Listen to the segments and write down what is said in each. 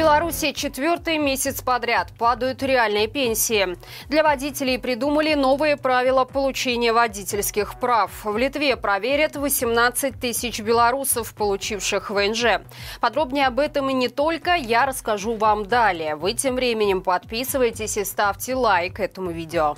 Беларуси четвертый месяц подряд падают реальные пенсии. Для водителей придумали новые правила получения водительских прав. В Литве проверят 18 тысяч белорусов, получивших ВНЖ. Подробнее об этом и не только я расскажу вам далее. Вы тем временем подписывайтесь и ставьте лайк этому видео.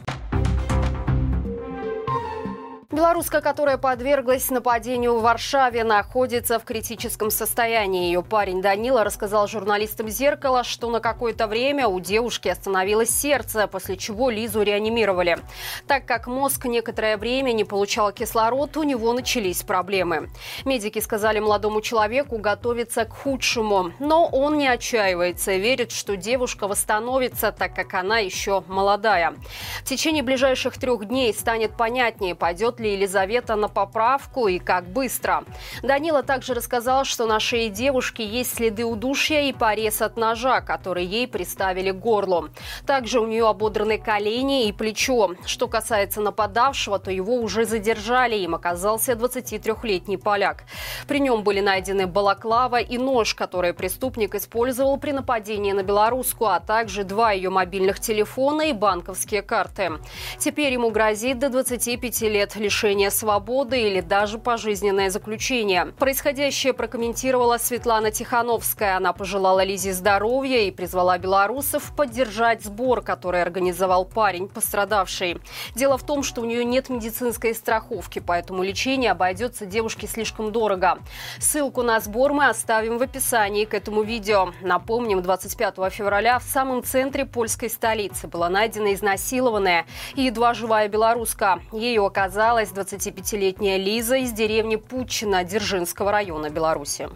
Белоруска, которая подверглась нападению в Варшаве, находится в критическом состоянии. Ее парень Данила рассказал журналистам «Зеркало», что на какое-то время у девушки остановилось сердце, после чего Лизу реанимировали. Так как мозг некоторое время не получал кислород, у него начались проблемы. Медики сказали молодому человеку готовиться к худшему. Но он не отчаивается и верит, что девушка восстановится, так как она еще молодая. В течение ближайших трех дней станет понятнее, пойдет ли Елизавета на поправку и как быстро. Данила также рассказал, что на шее девушки есть следы удушья и порез от ножа, который ей приставили к горлу. Также у нее ободраны колени и плечо. Что касается нападавшего, то его уже задержали. Им оказался 23-летний поляк. При нем были найдены балаклава и нож, который преступник использовал при нападении на белоруску, а также два ее мобильных телефона и банковские карты. Теперь ему грозит до 25 лет лишения лишения свободы или даже пожизненное заключение. Происходящее прокомментировала Светлана Тихановская. Она пожелала Лизе здоровья и призвала белорусов поддержать сбор, который организовал парень, пострадавший. Дело в том, что у нее нет медицинской страховки, поэтому лечение обойдется девушке слишком дорого. Ссылку на сбор мы оставим в описании к этому видео. Напомним, 25 февраля в самом центре польской столицы была найдена изнасилованная и едва живая белоруска. Ею оказалось скончалась 25-летняя Лиза из деревни Путчина Дзержинского района Беларуси.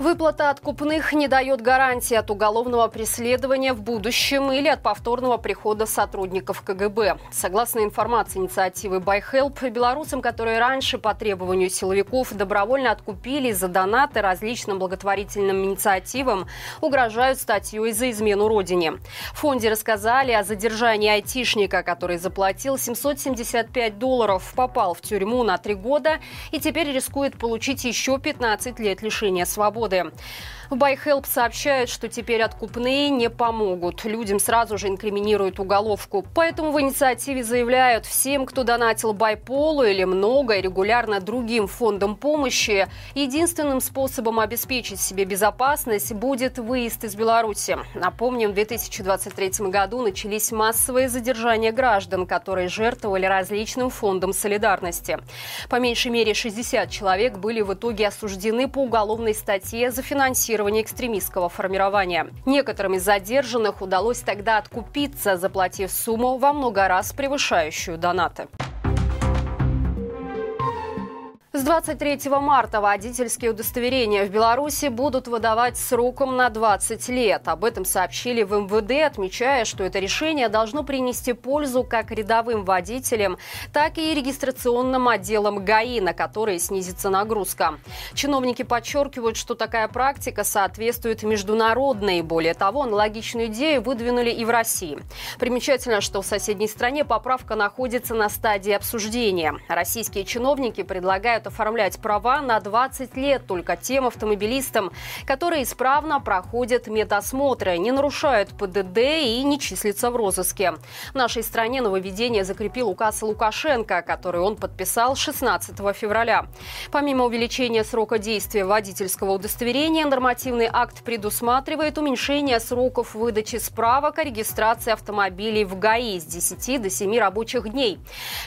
Выплата откупных не дает гарантии от уголовного преследования в будущем или от повторного прихода сотрудников КГБ. Согласно информации инициативы BuyHelp, белорусам, которые раньше по требованию силовиков добровольно откупили за донаты различным благотворительным инициативам, угрожают статьей за измену родине. В фонде рассказали о задержании айтишника, который заплатил 775 долларов, попал в тюрьму на три года и теперь рискует получить еще 15 лет лишения свободы годы. В BuyHelp сообщают, что теперь откупные не помогут. Людям сразу же инкриминируют уголовку. Поэтому в инициативе заявляют, всем, кто донатил Байполу или много и регулярно другим фондам помощи, единственным способом обеспечить себе безопасность будет выезд из Беларуси. Напомним, в 2023 году начались массовые задержания граждан, которые жертвовали различным фондам солидарности. По меньшей мере 60 человек были в итоге осуждены по уголовной статье за финансирование экстремистского формирования. Некоторым из задержанных удалось тогда откупиться, заплатив сумму во много раз превышающую донаты. С 23 марта водительские удостоверения в Беларуси будут выдавать сроком на 20 лет. Об этом сообщили в МВД, отмечая, что это решение должно принести пользу как рядовым водителям, так и регистрационным отделам ГАИ, на которые снизится нагрузка. Чиновники подчеркивают, что такая практика соответствует международной. Более того, аналогичную идею выдвинули и в России. Примечательно, что в соседней стране поправка находится на стадии обсуждения. Российские чиновники предлагают оформлять права на 20 лет только тем автомобилистам, которые исправно проходят медосмотры, не нарушают ПДД и не числятся в розыске. В нашей стране нововведение закрепил указ Лукашенко, который он подписал 16 февраля. Помимо увеличения срока действия водительского удостоверения, нормативный акт предусматривает уменьшение сроков выдачи справок о регистрации автомобилей в ГАИ с 10 до 7 рабочих дней.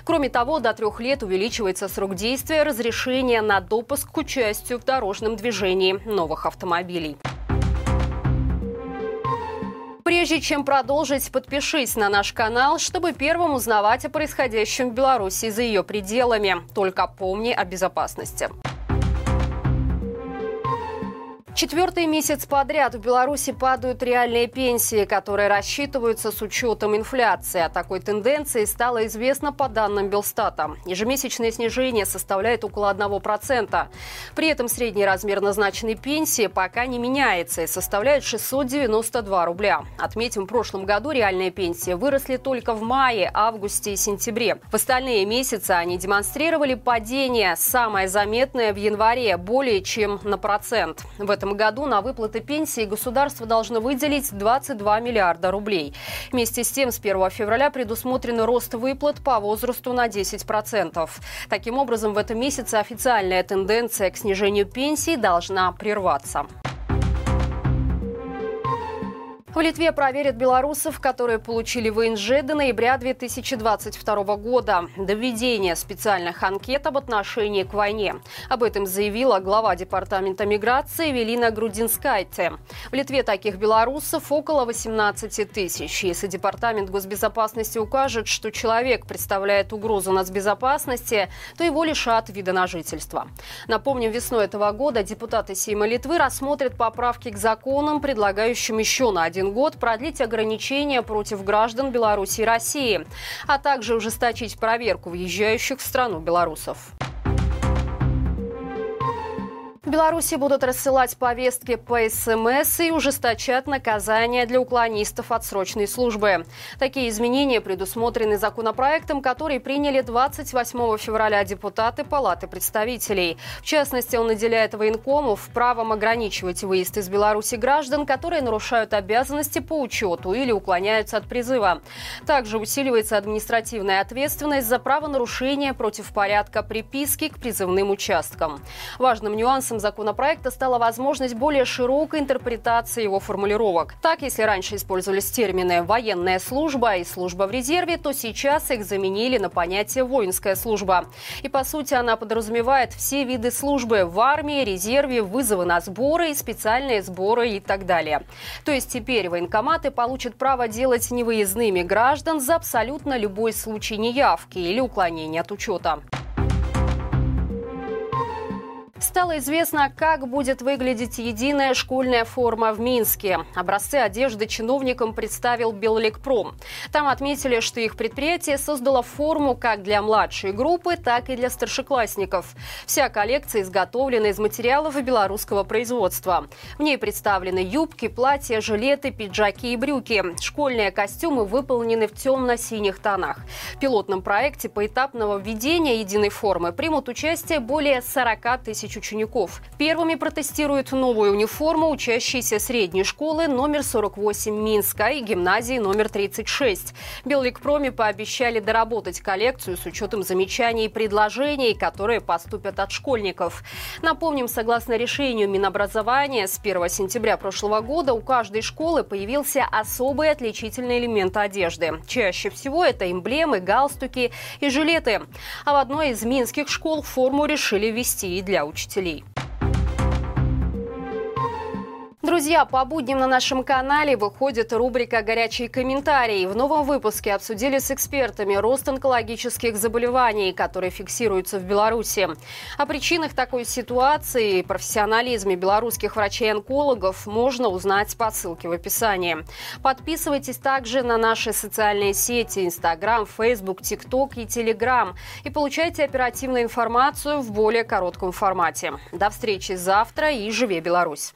Кроме того, до трех лет увеличивается срок действия разрешения разрешение на допуск к участию в дорожном движении новых автомобилей. Прежде чем продолжить, подпишись на наш канал, чтобы первым узнавать о происходящем в Беларуси за ее пределами. Только помни о безопасности. Четвертый месяц подряд в Беларуси падают реальные пенсии, которые рассчитываются с учетом инфляции. О такой тенденции стало известно по данным Белстата. Ежемесячное снижение составляет около 1%. При этом средний размер назначенной пенсии пока не меняется и составляет 692 рубля. Отметим, в прошлом году реальные пенсии выросли только в мае, августе и сентябре. В остальные месяцы они демонстрировали падение, самое заметное в январе, более чем на процент. В этом году на выплаты пенсии государство должно выделить 22 миллиарда рублей. Вместе с тем, с 1 февраля предусмотрен рост выплат по возрасту на 10%. Таким образом, в этом месяце официальная тенденция к снижению пенсий должна прерваться. В Литве проверят белорусов, которые получили ВНЖ до ноября 2022 года. До введения специальных анкет об отношении к войне. Об этом заявила глава Департамента миграции Велина Грудинскайте. В Литве таких белорусов около 18 тысяч. Если Департамент госбезопасности укажет, что человек представляет угрозу нацбезопасности, то его лишат вида на жительство. Напомним, весной этого года депутаты Сейма Литвы рассмотрят поправки к законам, предлагающим еще на один один год продлить ограничения против граждан Беларуси и России, а также ужесточить проверку въезжающих в страну белорусов. Беларуси будут рассылать повестки по СМС и ужесточать наказания для уклонистов от срочной службы. Такие изменения предусмотрены законопроектом, который приняли 28 февраля депутаты Палаты представителей. В частности, он наделяет военкомов правом ограничивать выезд из Беларуси граждан, которые нарушают обязанности по учету или уклоняются от призыва. Также усиливается административная ответственность за правонарушение против порядка приписки к призывным участкам. Важным нюансом законопроекта стала возможность более широкой интерпретации его формулировок. Так, если раньше использовались термины «военная служба» и «служба в резерве», то сейчас их заменили на понятие «воинская служба». И, по сути, она подразумевает все виды службы в армии, резерве, вызовы на сборы специальные сборы и так далее. То есть теперь военкоматы получат право делать невыездными граждан за абсолютно любой случай неявки или уклонения от учета. Стало известно, как будет выглядеть единая школьная форма в Минске. Образцы одежды чиновникам представил Беллекпром. Там отметили, что их предприятие создало форму как для младшей группы, так и для старшеклассников. Вся коллекция изготовлена из материалов белорусского производства. В ней представлены юбки, платья, жилеты, пиджаки и брюки. Школьные костюмы выполнены в темно-синих тонах. В пилотном проекте поэтапного введения единой формы примут участие более 40 тысяч тысяч учеников. Первыми протестируют новую униформу учащиеся средней школы номер 48 Минска и гимназии номер 36. Белликпроме пообещали доработать коллекцию с учетом замечаний и предложений, которые поступят от школьников. Напомним, согласно решению Минобразования, с 1 сентября прошлого года у каждой школы появился особый отличительный элемент одежды. Чаще всего это эмблемы, галстуки и жилеты. А в одной из минских школ форму решили ввести и для учителей учителей. Друзья, по будням на нашем канале выходит рубрика «Горячие комментарии». В новом выпуске обсудили с экспертами рост онкологических заболеваний, которые фиксируются в Беларуси. О причинах такой ситуации и профессионализме белорусских врачей-онкологов можно узнать по ссылке в описании. Подписывайтесь также на наши социальные сети Инстаграм, Фейсбук, ТикТок и Телеграм и получайте оперативную информацию в более коротком формате. До встречи завтра и живи Беларусь!